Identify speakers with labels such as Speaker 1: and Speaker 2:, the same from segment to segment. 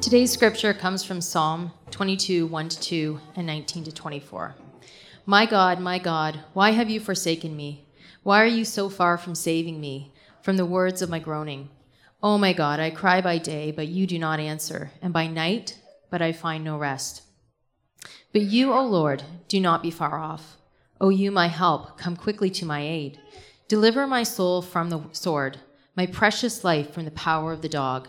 Speaker 1: Today's scripture comes from Psalm 22, 1 to 2, and 19 to 24. My God, my God, why have you forsaken me? Why are you so far from saving me from the words of my groaning? Oh my God, I cry by day, but you do not answer, and by night, but I find no rest. But you, O Lord, do not be far off. O you, my help, come quickly to my aid. Deliver my soul from the sword, my precious life from the power of the dog.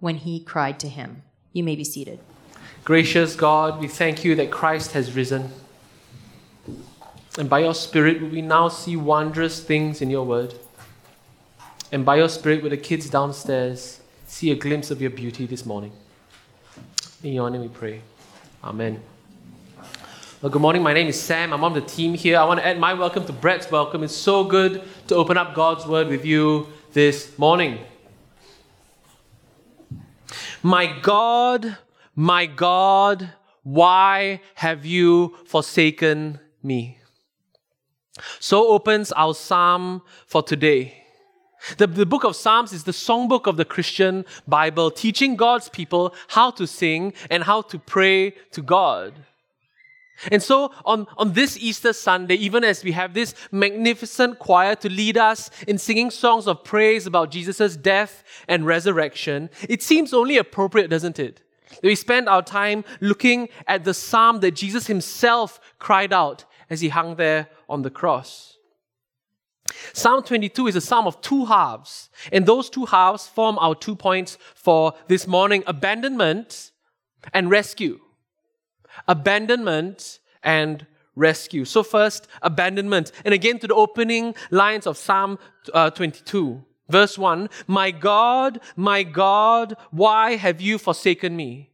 Speaker 1: when he cried to him. You may be seated.
Speaker 2: Gracious God, we thank you that Christ has risen. And by your Spirit, will we now see wondrous things in your word. And by your Spirit, with the kids downstairs, see a glimpse of your beauty this morning. In your name we pray. Amen. Well, good morning. My name is Sam. I'm on the team here. I want to add my welcome to Brett's welcome. It's so good to open up God's Word with you this morning. My God, my God, why have you forsaken me? So opens our psalm for today. The, the book of Psalms is the songbook of the Christian Bible, teaching God's people how to sing and how to pray to God. And so on, on this Easter Sunday, even as we have this magnificent choir to lead us in singing songs of praise about Jesus' death and resurrection, it seems only appropriate, doesn't it? That we spend our time looking at the psalm that Jesus himself cried out as he hung there on the cross. Psalm 22 is a psalm of two halves, and those two halves form our two points for this morning abandonment and rescue abandonment and rescue. So, first, abandonment. And again, to the opening lines of Psalm uh, 22, verse 1 My God, my God, why have you forsaken me?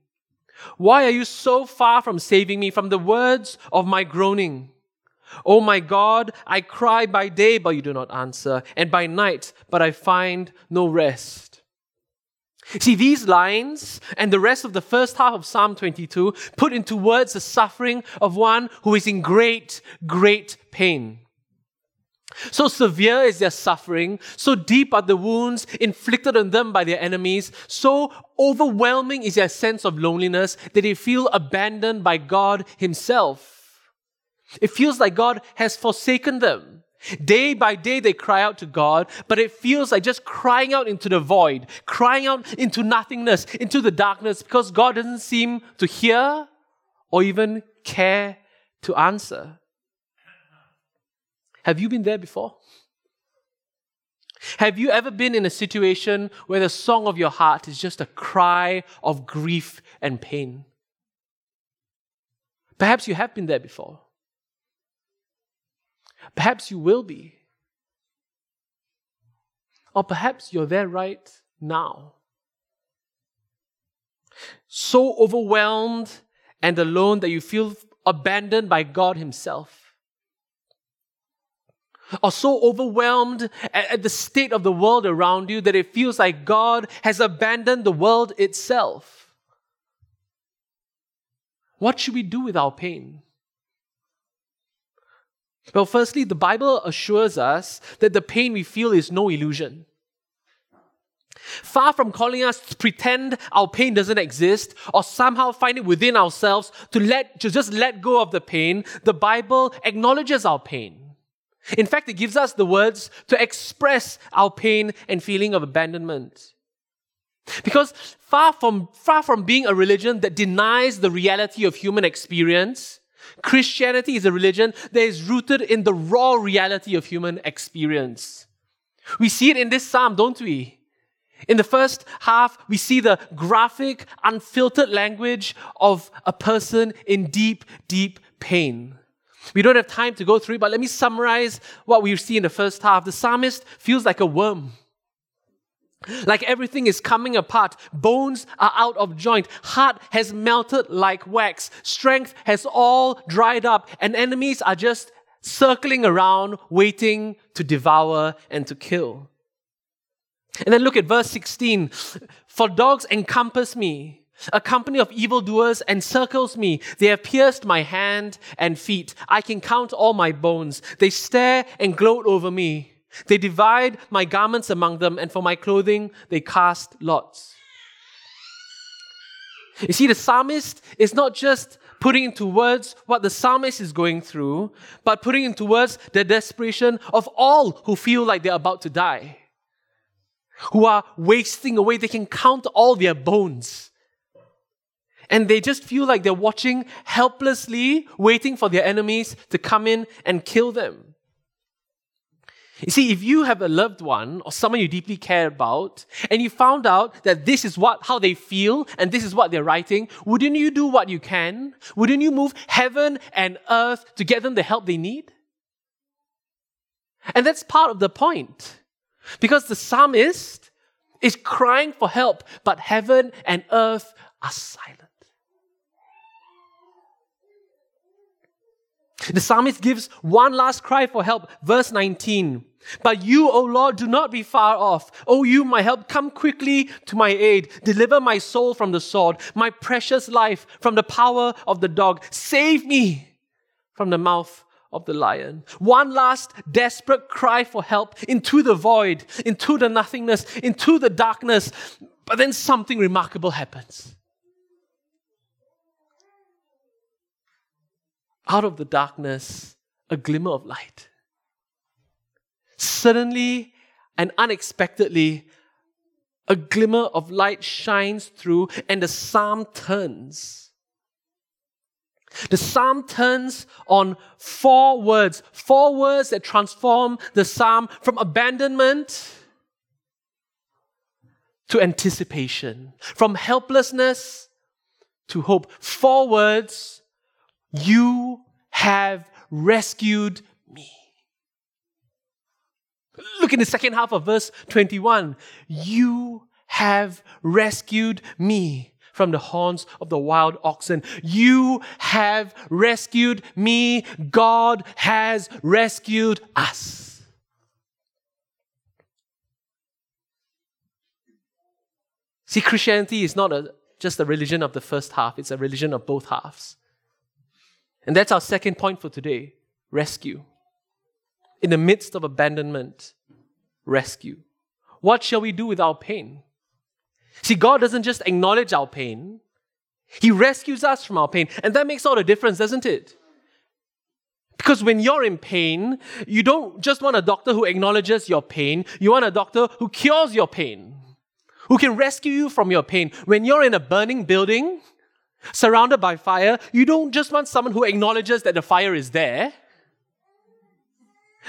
Speaker 2: Why are you so far from saving me from the words of my groaning? Oh my God, I cry by day, but you do not answer, and by night, but I find no rest. See, these lines and the rest of the first half of Psalm 22 put into words the suffering of one who is in great, great pain. So severe is their suffering, so deep are the wounds inflicted on them by their enemies, so overwhelming is their sense of loneliness that they feel abandoned by God Himself. It feels like God has forsaken them. Day by day, they cry out to God, but it feels like just crying out into the void, crying out into nothingness, into the darkness, because God doesn't seem to hear or even care to answer. Have you been there before? Have you ever been in a situation where the song of your heart is just a cry of grief and pain? Perhaps you have been there before. Perhaps you will be. Or perhaps you're there right now. So overwhelmed and alone that you feel abandoned by God Himself. Or so overwhelmed at, the state of the world around you that it feels like God has abandoned the world itself. What should we do with our pain? Well, firstly, the Bible assures us that the pain we feel is no illusion. Far from calling us to pretend our pain doesn't exist or somehow find it within ourselves to let to just let go of the pain, the Bible acknowledges our pain. In fact, it gives us the words to express our pain and feeling of abandonment. Because far from, far from being a religion that denies the reality of human experience, Christianity is a religion that is rooted in the raw reality of human experience. We see it in this psalm, don't we? In the first half, we see the graphic, unfiltered language of a person in deep, deep pain. We don't have time to go through it, but let me summarize what we see in the first half. The psalmist feels like a worm. Like everything is coming apart. Bones are out of joint. Heart has melted like wax. Strength has all dried up. And enemies are just circling around, waiting to devour and to kill. And then look at verse 16. For dogs encompass me. A company of evildoers encircles me. They have pierced my hand and feet. I can count all my bones. They stare and gloat over me. They divide my garments among them, and for my clothing they cast lots. You see, the psalmist is not just putting into words what the psalmist is going through, but putting into words the desperation of all who feel like they're about to die, who are wasting away. They can count all their bones. And they just feel like they're watching helplessly, waiting for their enemies to come in and kill them. You see, if you have a loved one or someone you deeply care about, and you found out that this is what how they feel and this is what they're writing, wouldn't you do what you can? Wouldn't you move heaven and earth to get them the help they need? And that's part of the point. Because the psalmist is crying for help, but heaven and earth are silent. The psalmist gives one last cry for help. Verse 19. But you, O Lord, do not be far off. O you, my help, come quickly to my aid. Deliver my soul from the sword, my precious life from the power of the dog. Save me from the mouth of the lion. One last desperate cry for help into the void, into the nothingness, into the darkness. But then something remarkable happens. Out of the darkness, a glimmer of light suddenly and unexpectedly, a glimmer of light shines through and the psalm turns. The psalm turns on four words, four words that transform the psalm from abandonment to anticipation, from helplessness to hope. Four words, you have rescued me. Look in the second half of verse 21. You have rescued me from the horns of the wild oxen. You have rescued me. God has rescued us. See, Christianity is not a, just a religion of the first half, it's a religion of both halves. And that's our second point for today rescue in the midst of abandonment, rescue. What shall we do with our pain? See, God doesn't just acknowledge our pain, He rescues us from our pain. And that makes all the difference, doesn't it? Because when you're in pain, you don't just want a doctor who acknowledges your pain, you want a doctor who cures your pain, who can rescue you from your pain. When you're in a burning building, surrounded by fire, you don't just want someone who acknowledges that the fire is there.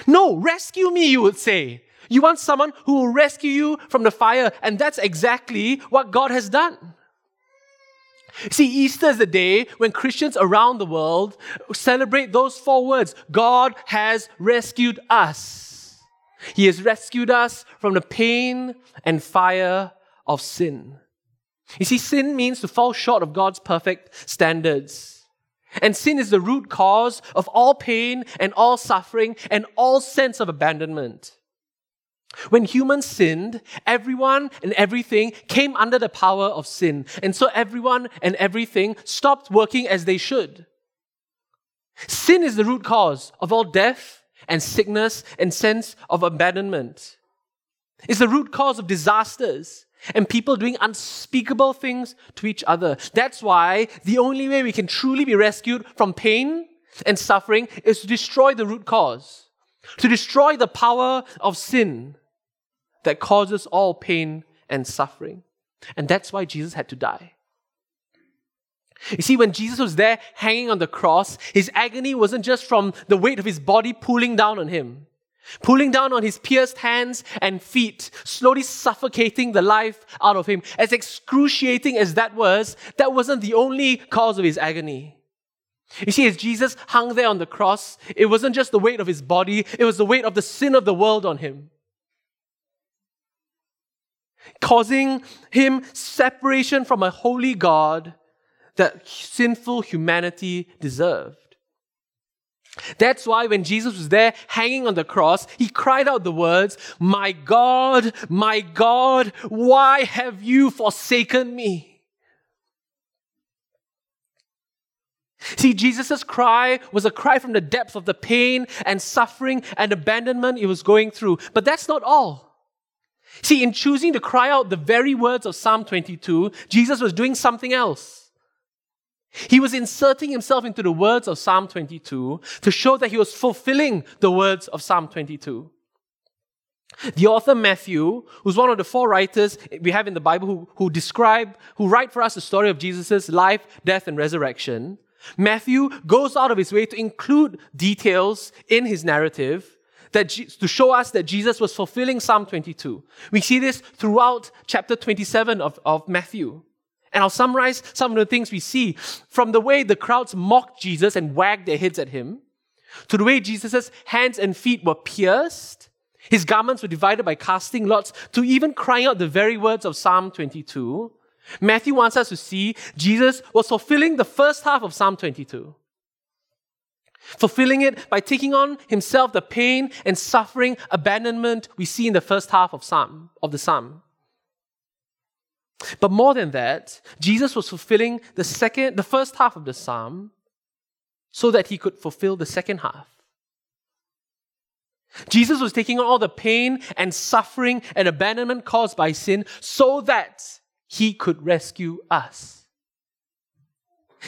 Speaker 2: No, rescue me, you would say. You want someone who will rescue you from the fire, and that's exactly what God has done. See, Easter is the day when Christians around the world celebrate those four words God has rescued us. He has rescued us from the pain and fire of sin. You see, sin means to fall short of God's perfect standards. And sin is the root cause of all pain and all suffering and all sense of abandonment. When humans sinned, everyone and everything came under the power of sin. And so everyone and everything stopped working as they should. Sin is the root cause of all death and sickness and sense of abandonment. It's the root cause of disasters and people doing unspeakable things to each other. That's why the only way we can truly be rescued from pain and suffering is to destroy the root cause, to destroy the power of sin that causes all pain and suffering. And that's why Jesus had to die. You see, when Jesus was there hanging on the cross, his agony wasn't just from the weight of his body pulling down on him pulling down on his pierced hands and feet, slowly suffocating the life out of him. As excruciating as that was, that wasn't the only cause of his agony. You see, as Jesus hung there on the cross, it wasn't just the weight of his body, it was the weight of the sin of the world on him. causing him separation from a holy God that sinful humanity deserved. That's why when Jesus was there hanging on the cross, he cried out the words, My God, my God, why have you forsaken me? See, Jesus' cry was a cry from the depth of the pain and suffering and abandonment he was going through. But that's not all. See, in choosing to cry out the very words of Psalm 22, Jesus was doing something else. He was inserting himself into the words of Psalm 22 to show that he was fulfilling the words of Psalm 22. The author Matthew, who's one of the four writers we have in the Bible who, who describe, who write for us the story of Jesus' life, death, and resurrection, Matthew goes out of his way to include details in his narrative that to show us that Jesus was fulfilling Psalm 22. We see this throughout chapter 27 of, of Matthew. And I'll summarize some of the things we see from the way the crowds mocked Jesus and wagged their heads at him, to the way Jesus' hands and feet were pierced, his garments were divided by casting lots, to even crying out the very words of Psalm 22. Matthew wants us to see Jesus was fulfilling the first half of Psalm 22. Fulfilling it by taking on himself the pain and suffering, abandonment we see in the first half of Psalm of the Psalm. But more than that, Jesus was fulfilling the second, the first half of the psalm so that he could fulfill the second half. Jesus was taking on all the pain and suffering and abandonment caused by sin so that he could rescue us.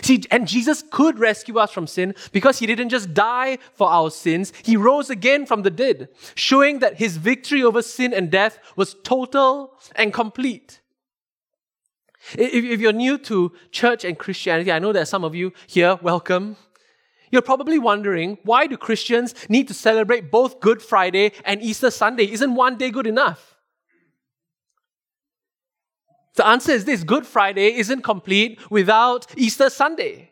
Speaker 2: See, and Jesus could rescue us from sin because he didn't just die for our sins, he rose again from the dead, showing that his victory over sin and death was total and complete. If, if you're new to church and Christianity, I know there are some of you here, welcome. You're probably wondering why do Christians need to celebrate both Good Friday and Easter Sunday? Isn't one day good enough? The answer is this Good Friday isn't complete without Easter Sunday.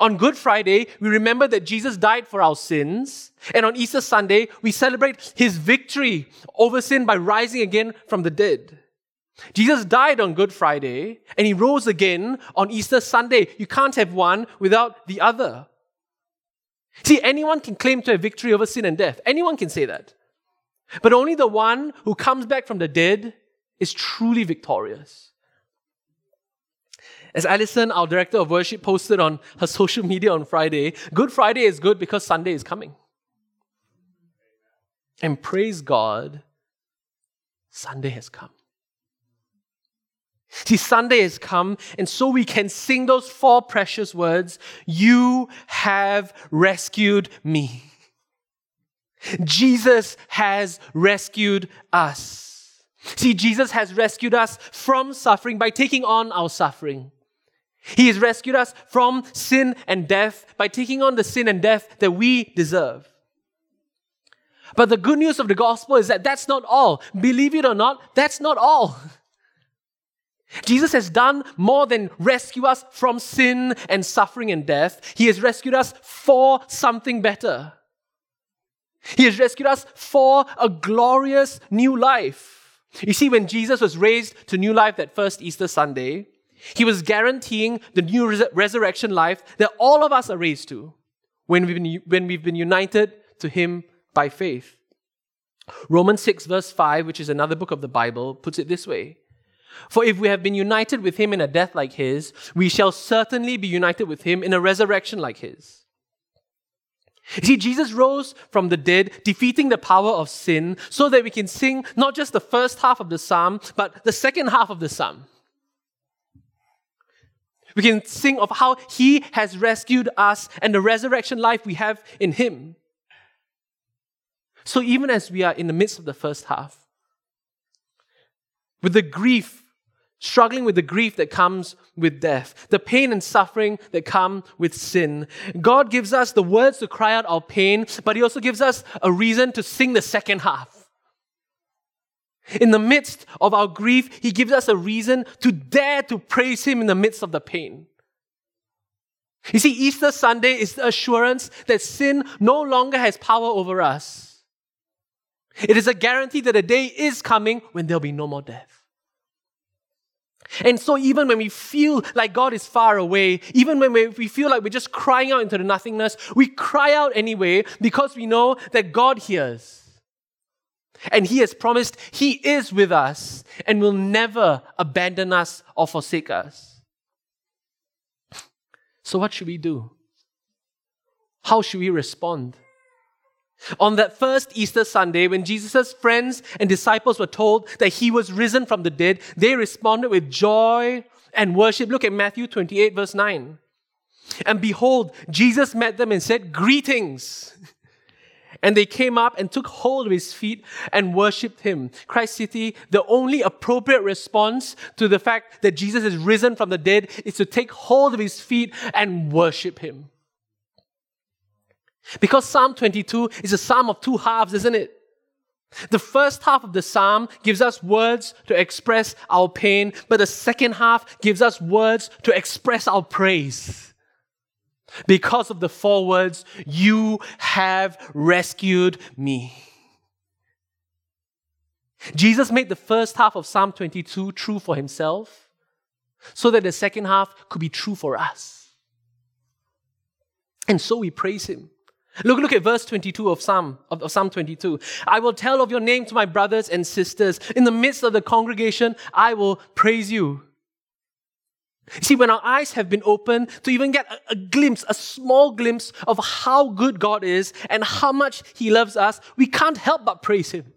Speaker 2: On Good Friday, we remember that Jesus died for our sins. And on Easter Sunday, we celebrate his victory over sin by rising again from the dead. Jesus died on Good Friday and he rose again on Easter Sunday. You can't have one without the other. See, anyone can claim to have victory over sin and death. Anyone can say that. But only the one who comes back from the dead is truly victorious. As Alison, our director of worship, posted on her social media on Friday, Good Friday is good because Sunday is coming. And praise God, Sunday has come. See, Sunday has come, and so we can sing those four precious words You have rescued me. Jesus has rescued us. See, Jesus has rescued us from suffering by taking on our suffering. He has rescued us from sin and death by taking on the sin and death that we deserve. But the good news of the gospel is that that's not all. Believe it or not, that's not all. Jesus has done more than rescue us from sin and suffering and death. He has rescued us for something better. He has rescued us for a glorious new life. You see, when Jesus was raised to new life that first Easter Sunday, he was guaranteeing the new res- resurrection life that all of us are raised to when we've, been, when we've been united to him by faith. Romans 6, verse 5, which is another book of the Bible, puts it this way for if we have been united with him in a death like his, we shall certainly be united with him in a resurrection like his. You see, Jesus rose from the dead, defeating the power of sin, so that we can sing not just the first half of the psalm, but the second half of the psalm. We can sing of how he has rescued us and the resurrection life we have in him. So even as we are in the midst of the first half, with the grief struggling with the grief that comes with death, the pain and suffering that come with sin. God gives us the words to cry out our pain, but He also gives us a reason to sing the second half. In the midst of our grief, He gives us a reason to dare to praise Him in the midst of the pain. You see, Easter Sunday is the assurance that sin no longer has power over us. It is a guarantee that a day is coming when there'll be no more death. And so, even when we feel like God is far away, even when we feel like we're just crying out into the nothingness, we cry out anyway because we know that God hears. And He has promised He is with us and will never abandon us or forsake us. So, what should we do? How should we respond? On that first Easter Sunday, when Jesus' friends and disciples were told that he was risen from the dead, they responded with joy and worship. Look at Matthew 28, verse 9. And behold, Jesus met them and said, Greetings. And they came up and took hold of his feet and worshipped him. Christ City, the only appropriate response to the fact that Jesus is risen from the dead is to take hold of his feet and worship him. Because Psalm 22 is a psalm of two halves, isn't it? The first half of the psalm gives us words to express our pain, but the second half gives us words to express our praise. Because of the four words, you have rescued me. Jesus made the first half of Psalm 22 true for himself so that the second half could be true for us. And so we praise him. Look, look at verse 22 of Psalm, of, of, Psalm 22. I will tell of your name to my brothers and sisters. In the midst of the congregation, I will praise you. See, when our eyes have been opened to even get a, a glimpse, a small glimpse of how good God is and how much He loves us, we can't help but praise Him.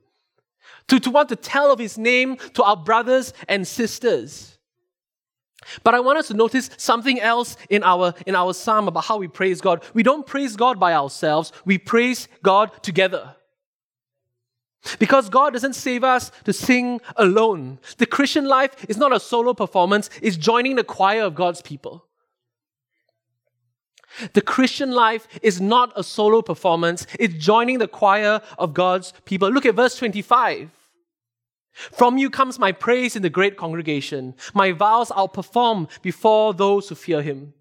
Speaker 2: To, to want to tell of His name to our brothers and sisters. But I want us to notice something else in our, in our psalm about how we praise God. We don't praise God by ourselves, we praise God together. Because God doesn't save us to sing alone. The Christian life is not a solo performance, it's joining the choir of God's people. The Christian life is not a solo performance, it's joining the choir of God's people. Look at verse 25. From you comes my praise in the great congregation. My vows I'll perform before those who fear him.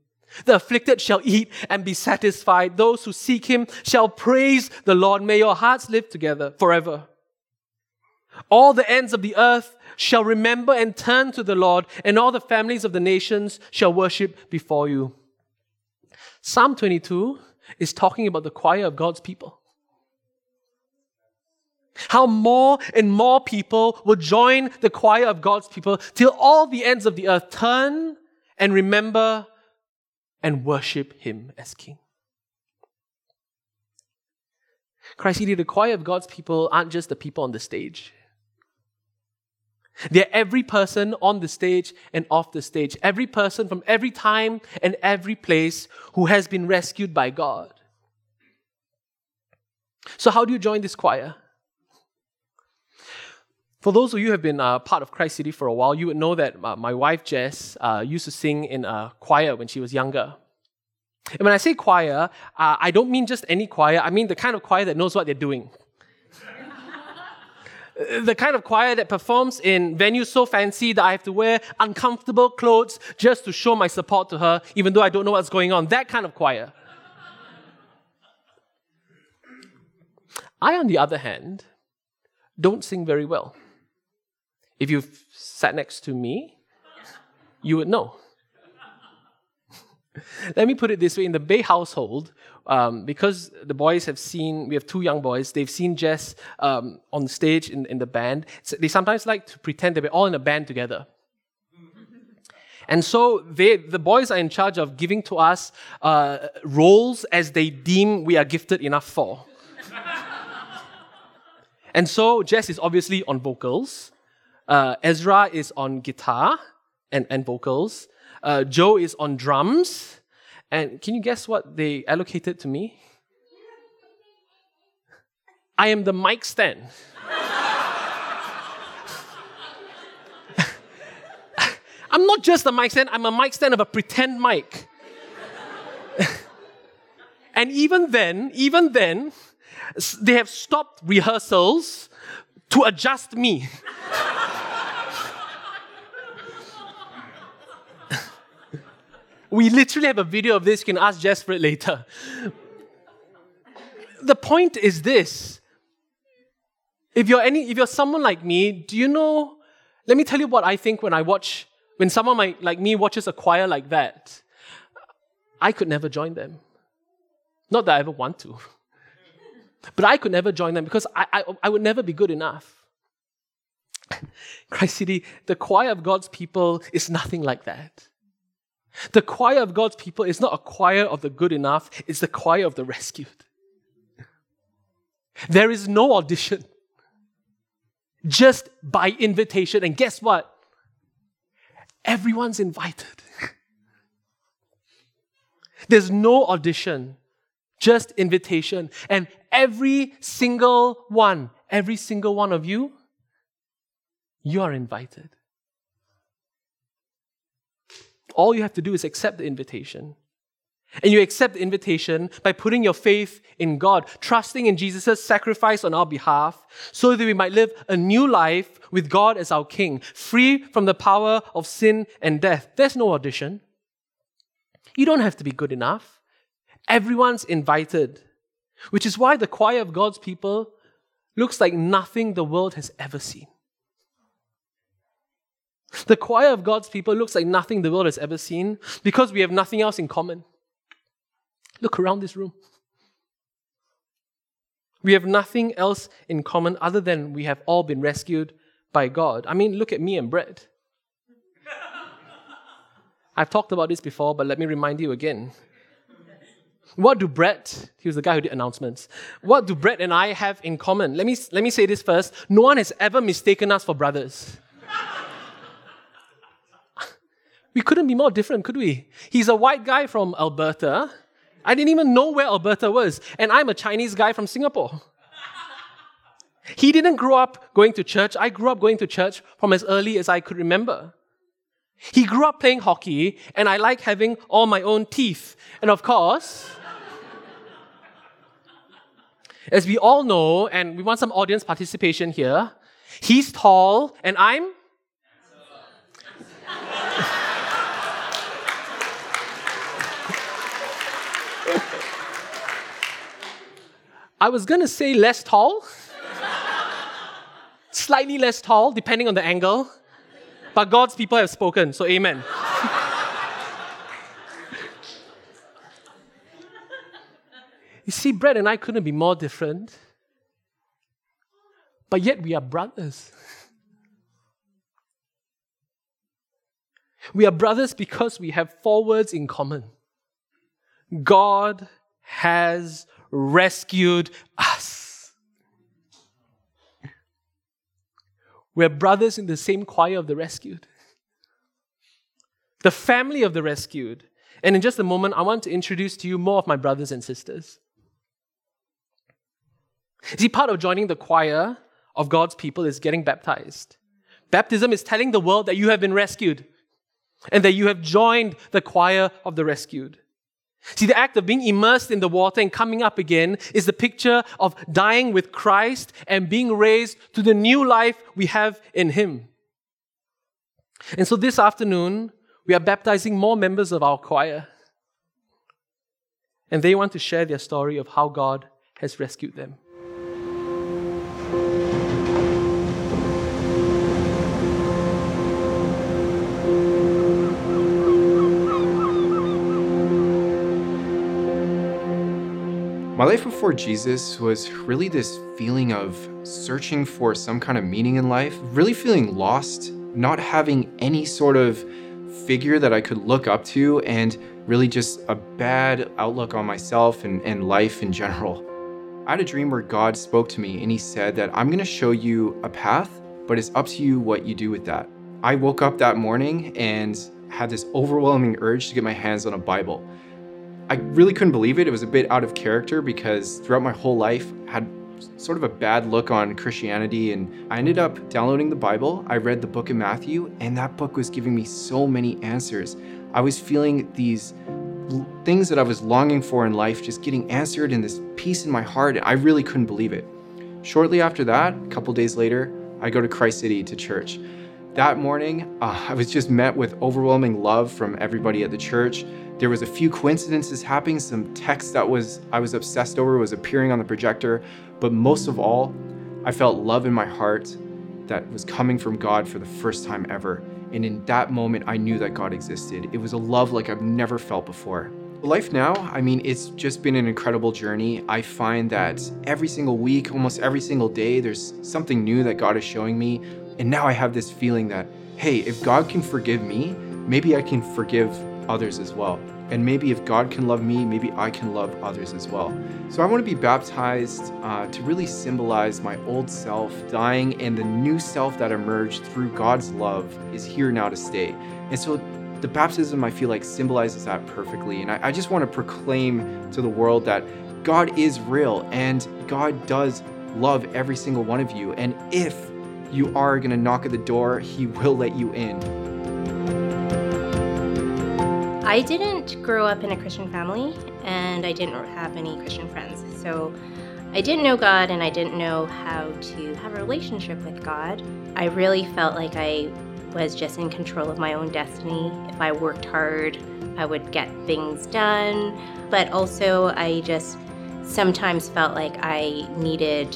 Speaker 2: The afflicted shall eat and be satisfied. Those who seek him shall praise the Lord. May your hearts live together forever. All the ends of the earth shall remember and turn to the Lord, and all the families of the nations shall worship before you. Psalm 22 is talking about the choir of God's people. How more and more people will join the choir of God's people till all the ends of the earth turn and remember and worship Him as King. Christ, the choir of God's people aren't just the people on the stage. They're every person on the stage and off the stage, every person from every time and every place who has been rescued by God. So, how do you join this choir? For those of you who have been uh, part of Christ City for a while, you would know that uh, my wife Jess uh, used to sing in a choir when she was younger. And when I say choir, uh, I don't mean just any choir, I mean the kind of choir that knows what they're doing. the kind of choir that performs in venues so fancy that I have to wear uncomfortable clothes just to show my support to her, even though I don't know what's going on. That kind of choir. I, on the other hand, don't sing very well. If you sat next to me, you would know. Let me put it this way in the Bay household, um, because the boys have seen, we have two young boys, they've seen Jess um, on stage in, in the band. So they sometimes like to pretend that we're all in a band together. And so they, the boys are in charge of giving to us uh, roles as they deem we are gifted enough for. and so Jess is obviously on vocals. Uh, Ezra is on guitar and, and vocals. Uh, Joe is on drums. And can you guess what they allocated to me? I am the mic stand. I'm not just a mic stand, I'm a mic stand of a pretend mic. and even then, even then, they have stopped rehearsals to adjust me. We literally have a video of this. You can ask Jess for it later. The point is this If you're any, if you're someone like me, do you know? Let me tell you what I think when I watch, when someone like, like me watches a choir like that. I could never join them. Not that I ever want to, but I could never join them because I, I, I would never be good enough. Christ City, the choir of God's people is nothing like that. The choir of God's people is not a choir of the good enough, it's the choir of the rescued. There is no audition, just by invitation. And guess what? Everyone's invited. There's no audition, just invitation. And every single one, every single one of you, you are invited. All you have to do is accept the invitation. And you accept the invitation by putting your faith in God, trusting in Jesus' sacrifice on our behalf, so that we might live a new life with God as our King, free from the power of sin and death. There's no audition. You don't have to be good enough. Everyone's invited, which is why the choir of God's people looks like nothing the world has ever seen. The choir of God's people looks like nothing the world has ever seen because we have nothing else in common. Look around this room. We have nothing else in common other than we have all been rescued by God. I mean, look at me and Brett. I've talked about this before, but let me remind you again. What do Brett, he was the guy who did announcements, what do Brett and I have in common? Let me, let me say this first. No one has ever mistaken us for brothers. We couldn't be more different, could we? He's a white guy from Alberta. I didn't even know where Alberta was. And I'm a Chinese guy from Singapore. He didn't grow up going to church. I grew up going to church from as early as I could remember. He grew up playing hockey, and I like having all my own teeth. And of course, as we all know, and we want some audience participation here, he's tall, and I'm. I was gonna say less tall, slightly less tall, depending on the angle. But God's people have spoken, so amen. you see, Brett and I couldn't be more different, but yet we are brothers. We are brothers because we have four words in common God has rescued us. We're brothers in the same choir of the rescued, the family of the rescued. And in just a moment, I want to introduce to you more of my brothers and sisters. See, part of joining the choir of God's people is getting baptized. Baptism is telling the world that you have been rescued and that you have joined the choir of the rescued. See, the act of being immersed in the water and coming up again is the picture of dying with Christ and being raised to the new life we have in Him. And so this afternoon, we are baptizing more members of our choir. And they want to share their story of how God has rescued them.
Speaker 3: My life before Jesus was really this feeling of searching for some kind of meaning in life, really feeling lost, not having any sort of figure that I could look up to, and really just a bad outlook on myself and, and life in general. I had a dream where God spoke to me and He said that I'm gonna show you a path, but it's up to you what you do with that. I woke up that morning and had this overwhelming urge to get my hands on a Bible. I really couldn't believe it. It was a bit out of character because throughout my whole life I had sort of a bad look on Christianity and I ended up downloading the Bible. I read the book of Matthew and that book was giving me so many answers. I was feeling these things that I was longing for in life just getting answered and this peace in my heart. I really couldn't believe it. Shortly after that, a couple days later, I go to Christ City to church. That morning, uh, I was just met with overwhelming love from everybody at the church. There was a few coincidences happening, some text that was I was obsessed over was appearing on the projector, but most of all, I felt love in my heart that was coming from God for the first time ever. And in that moment, I knew that God existed. It was a love like I've never felt before. Life now, I mean, it's just been an incredible journey. I find that every single week, almost every single day, there's something new that God is showing me. And now I have this feeling that, hey, if God can forgive me, maybe I can forgive others as well. And maybe if God can love me, maybe I can love others as well. So I want to be baptized uh, to really symbolize my old self dying and the new self that emerged through God's love is here now to stay. And so the baptism, I feel like, symbolizes that perfectly. And I, I just want to proclaim to the world that God is real and God does love every single one of you. And if you are going to knock at the door, He will let you in.
Speaker 4: I didn't grow up in a Christian family and I didn't have any Christian friends. So I didn't know God and I didn't know how to have a relationship with God. I really felt like I was just in control of my own destiny. If I worked hard, I would get things done. But also, I just sometimes felt like I needed,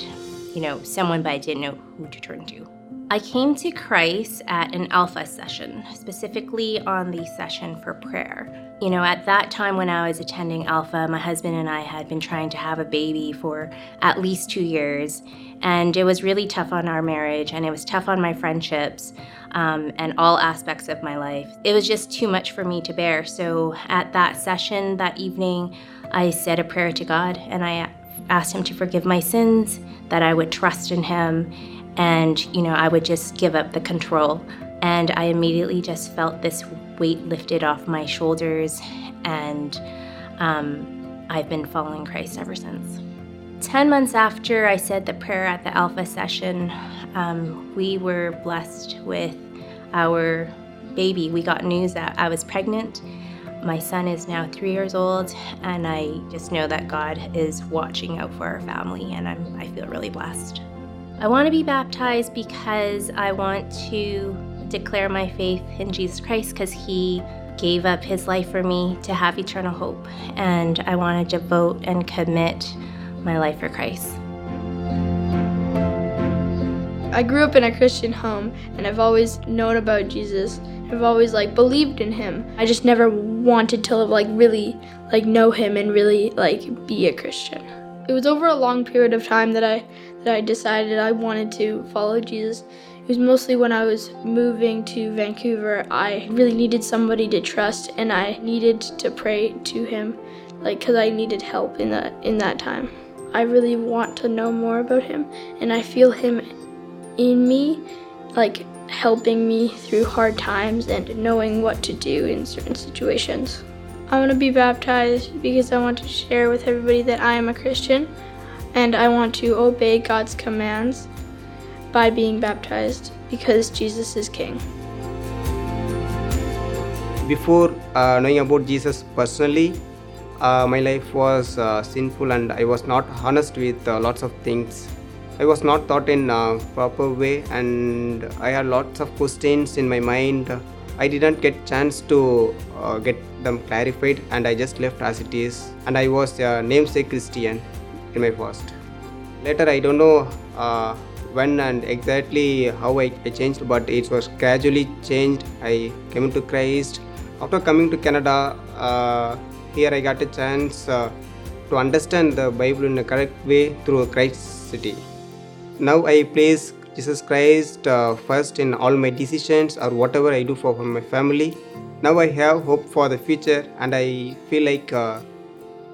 Speaker 4: you know, someone, but I didn't know who to turn to. I came to Christ at an Alpha session, specifically on the session for prayer. You know, at that time when I was attending Alpha, my husband and I had been trying to have a baby for at least two years. And it was really tough on our marriage, and it was tough on my friendships um, and all aspects of my life. It was just too much for me to bear. So at that session that evening, I said a prayer to God and I asked Him to forgive my sins, that I would trust in Him and you know i would just give up the control. And i immediately just felt this weight lifted off my shoulders and um, i've been following christ ever since. 10 months after i said the prayer at the alpha session um, we were blessed with our baby. We got news that i was pregnant. My son is now three years old and i just know that god is watching out for our family and I'm, i feel really blessed I want to be baptized because I want to declare my faith in Jesus Christ because He gave up His life for me to have eternal hope. And I want to devote and commit my life for Christ.
Speaker 5: I grew up in a Christian home and I've always known about Jesus. I've always like believed in him. I just never wanted to like really like know him and really like be a Christian. It was over a long period of time that I that I decided I wanted to follow Jesus. It was mostly when I was moving to Vancouver. I really needed somebody to trust and I needed to pray to him like cuz I needed help in that in that time. I really want to know more about him and I feel him in me like helping me through hard times and knowing what to do in certain situations. I want to be baptized because I want to share with everybody that I am a Christian and I want to obey God's commands by being baptized because Jesus is King.
Speaker 6: Before uh, knowing about Jesus personally, uh, my life was uh, sinful and I was not honest with uh, lots of things. I was not taught in a proper way and I had lots of questions in my mind I didn't get chance to uh, get them clarified and I just left as it is and I was a namesake Christian in my past. Later I don't know uh, when and exactly how I, I, changed but it was gradually changed. I came into Christ. After coming to Canada, uh, here I got a chance uh, to understand the Bible in a correct way through Christ City. Now I place Jesus Christ uh, first in all my decisions or whatever I do for, for, my family. Now I have hope for the future and I feel like uh,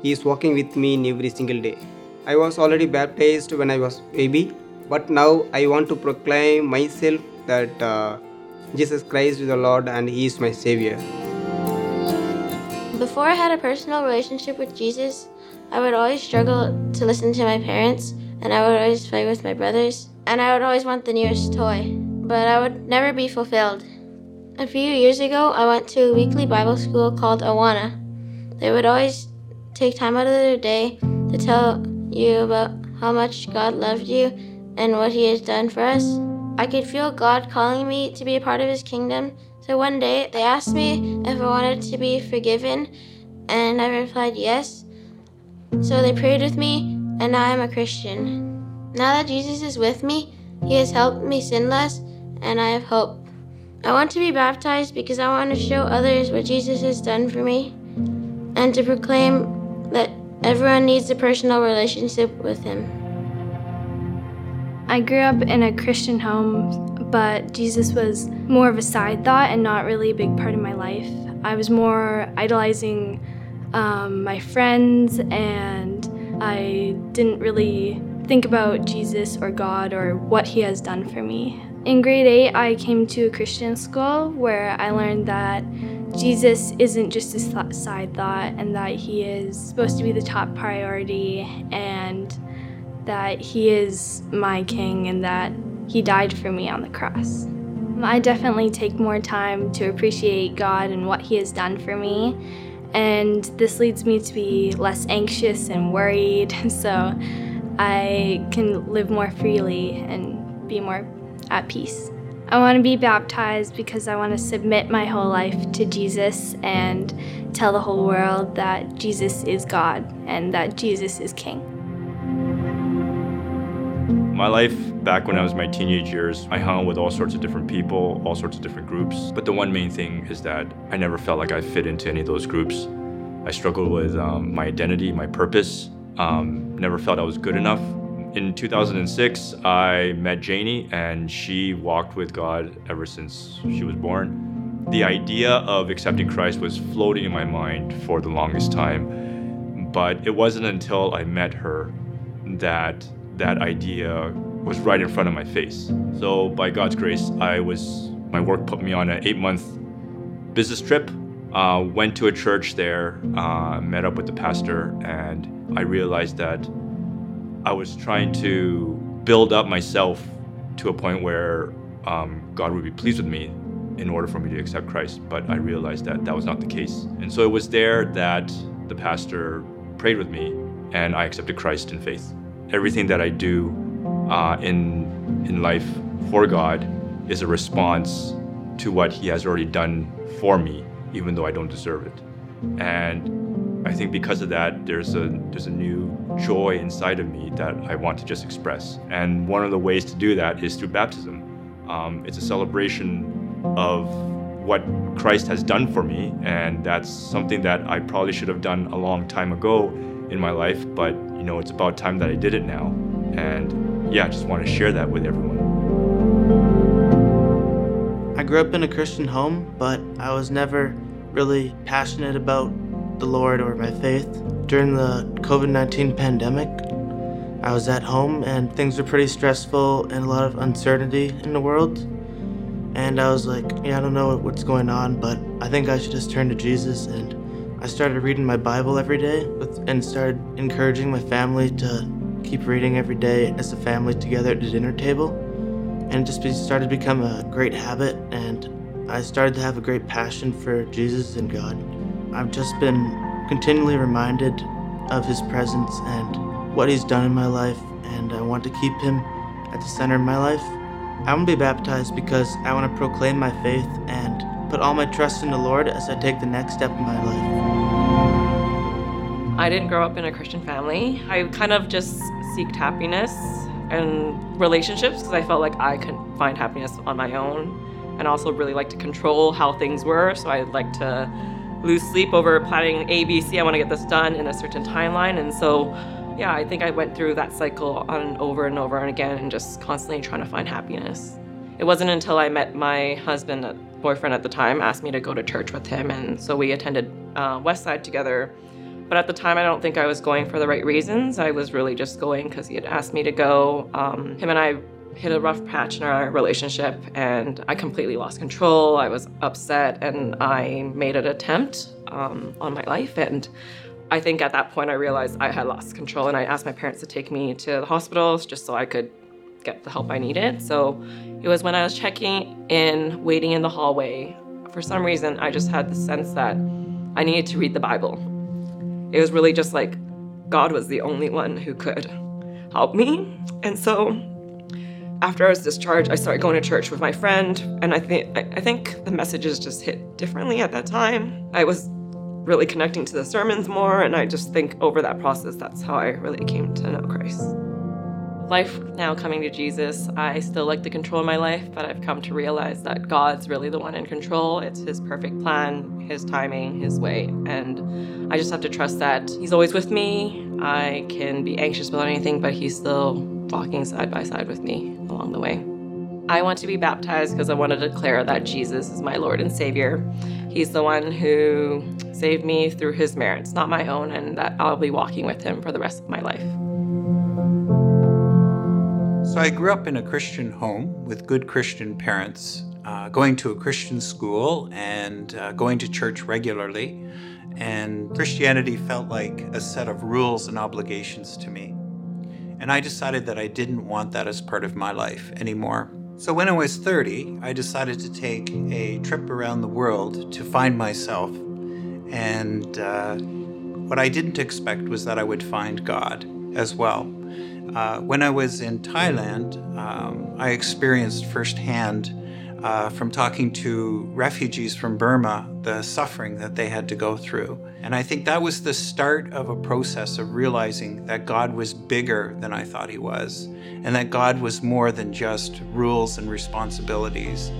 Speaker 6: He is walking with me in every single day. I was already baptized when I was baby, but now I want to proclaim myself that uh, Jesus Christ is the Lord and He is my Savior.
Speaker 7: Before I had a personal relationship with Jesus, I would always struggle to listen to my parents and I would always fight with my brothers and I would always want the newest toy, but I would never be fulfilled. A few years ago, I went to a weekly Bible school called Awana. They would always take time out of their day to tell you about how much God loved you and what He has done for us. I could feel God calling me to be a part of His kingdom. So one day, they asked me if I wanted to be forgiven, and I replied yes. So they prayed with me, and now I'm a Christian. Now that Jesus is with me, he has helped me sin less, and I have hope. I want to be baptized because I want to show others what Jesus has done for me and to proclaim that everyone needs a personal relationship with him.
Speaker 5: I grew up in a Christian home, but Jesus was more of a side thought and not really a big part of my life. I was more idolizing um, my friends, and I didn't really think about Jesus or God or what He has done for me. In grade 8, I came to a Christian school where I learned that Jesus isn't just a side thought and that He is supposed to be the top priority and that He is my King and that He died for me on the cross. I definitely take more time to appreciate God and what He has done for me, and this leads me to be less anxious and worried, so I can live more freely and be more at peace. I want to be baptized because I want to submit my whole life to Jesus and tell the whole world that Jesus is God and that Jesus is King.
Speaker 8: My life back when I was my teenage years, I hung with all sorts of different people, all sorts of different groups. But the one main thing is that I never felt like I fit into any of those groups. I struggled with um, my identity, my purpose. Um, never felt I was good enough. In 2006, I met Janie, and she walked with God ever since she was born. The idea of accepting Christ was floating in my mind for the longest time, but it wasn't until I met her that that idea was right in front of my face. So by God's grace, I was my work put me on an eight-month business trip. Uh, went to a church there, uh, met up with the pastor, and I realized that I was trying to build up myself to a point where um, God would be pleased with me in order for me to accept Christ. But I realized that that was not the case. And so it was there that the pastor prayed with me, and I accepted Christ in faith. Everything that I do uh, in in life for God is a response to what He has already done for me, even though I don't deserve it. And I think because of that, there's a there's a new joy inside of me that I want to just express. And one of the ways to do that is through baptism. Um, it's a celebration of what Christ has done for me, and that's something that I probably should have done a long time ago in my life. But you know, it's about time that I did it now. And yeah, I just want to share that with everyone.
Speaker 9: I grew up in a Christian home, but I was never really passionate about the Lord or my faith. During the COVID 19 pandemic, I was at home and things were pretty stressful and a lot of uncertainty in the world. And I was like, yeah, I don't know what's going on, but I think I should just turn to Jesus. And I started reading my Bible every day and started encouraging my family to keep reading every day as a family together at the dinner table. And it just started to become a great habit, and I started to have a great passion for Jesus and God. I've just been continually reminded of His presence and what He's done in my life, and I want to keep Him at the center of my life. I want to be baptized because I want to proclaim my faith and put all my trust in the Lord as I take the next step in my life.
Speaker 10: I didn't grow up in a Christian family. I kind of just seeked happiness and relationships because I felt like I couldn't find happiness on my own and also really like to control how things were. So I like to lose sleep over planning A, B, C. I want to get this done in a certain timeline. And so, yeah, I think I went through that cycle on and over and over and again and just constantly trying to find happiness. It wasn't until I met my husband, uh, boyfriend at the time, asked me to go to church with him. And so we attended uh, Westside together. But at the time, I don't think I was going for the right reasons. I was really just going because he had asked me to go. Um, him and I hit a rough patch in our relationship, and I completely lost control. I was upset, and I made an attempt um, on my life. And I think at that point, I realized I had lost control, and I asked my parents to take me to the hospitals just so I could get the help I needed. So it was when I was checking in, waiting in the hallway. For some reason, I just had the sense that I needed to read the Bible it was really just like God was the only one who could help me. And so after I was discharged, I started going to church with my friend, and I think I think the messages just hit differently at that time. I was really connecting to the sermons more, and I just think over that process, that's how I really came to know Christ. life now coming to Jesus, I still like to control my life, but I've come to realize that God's really the one in control. It's His perfect plan, His timing, His way. And I just have to trust that He's always with me. I can be anxious about anything, but He's still walking side by side with me along the way. I want to be baptized because I want to declare that Jesus is my Lord and Savior. He's the one who saved me through His merits, not my own, and that I'll be walking with Him for the rest of my life.
Speaker 11: So I grew up in a Christian home with good Christian parents, uh, going to a Christian school and uh, going to church regularly. And Christianity felt like a set of rules and obligations to me. And I decided that I didn't want that as part of my life anymore. So when I was 30, I decided to take a trip around the world to find myself. And uh, what I didn't expect was that I would find God as well. Uh, when I was in Thailand, um, I experienced firsthand uh, from talking to refugees from Burma the suffering that they had to go through. And I think that was the start of a process of realizing that God was bigger than I thought He was, and that God was more than just rules and responsibilities.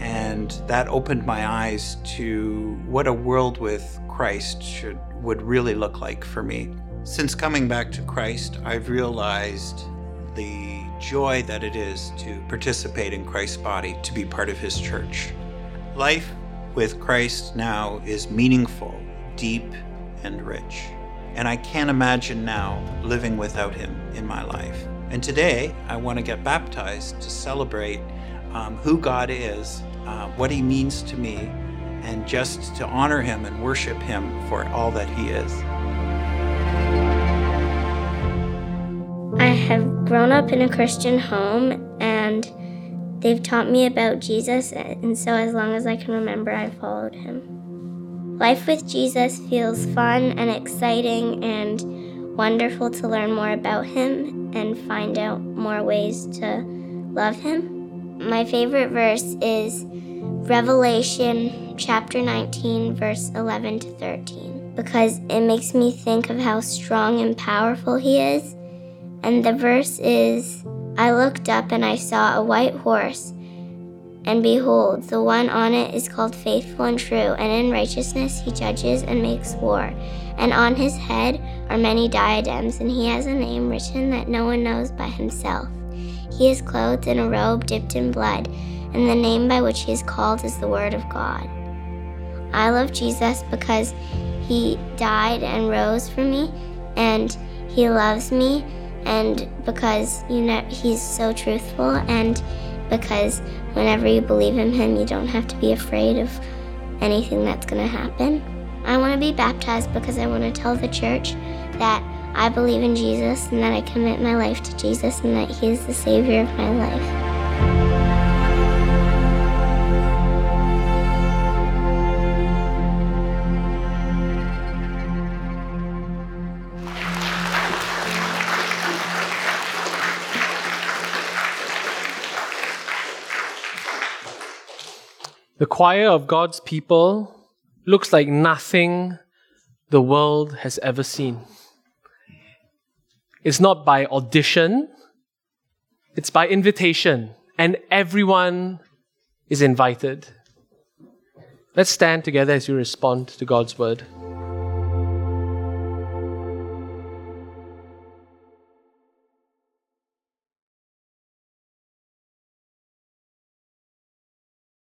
Speaker 11: And that opened my eyes to what a world with Christ should would really look like for me. Since coming back to Christ, I've realized the joy that it is to participate in Christ's body, to be part of His church. Life with Christ now is meaningful, deep, and rich. And I can't imagine now living without Him in my life. And today, I want to get baptized to celebrate um, who God is, uh, what He means to me, and just to honor Him and worship Him for all that He is.
Speaker 12: I have grown up in a Christian home and they've taught me about Jesus, and so as long as I can remember, I've followed him. Life with Jesus feels fun and exciting and wonderful to learn more about him and find out more ways to love him. My favorite verse is Revelation chapter 19, verse 11 to 13, because it makes me think of how strong and powerful he is and the verse is I looked up and I saw a white horse, and behold, the one on it is called Faithful and True, and in righteousness he judges and makes war. And on his head are many diadems, and he has a name written that no one knows but himself. He is clothed in a robe dipped in blood, and the name by which he is called is the Word of God. I love Jesus because he died and rose for me, and he loves me and because you know he's so truthful and because whenever you believe in him you don't have to be afraid of anything that's going to happen. I want to be baptized because i want to tell the church that i believe in jesus and that i commit my life to jesus and that he is the savior of my life
Speaker 2: choir of God's people looks like nothing the world has ever seen. It's not by audition, it's by invitation, and everyone is invited. Let's stand together as you respond to God's word.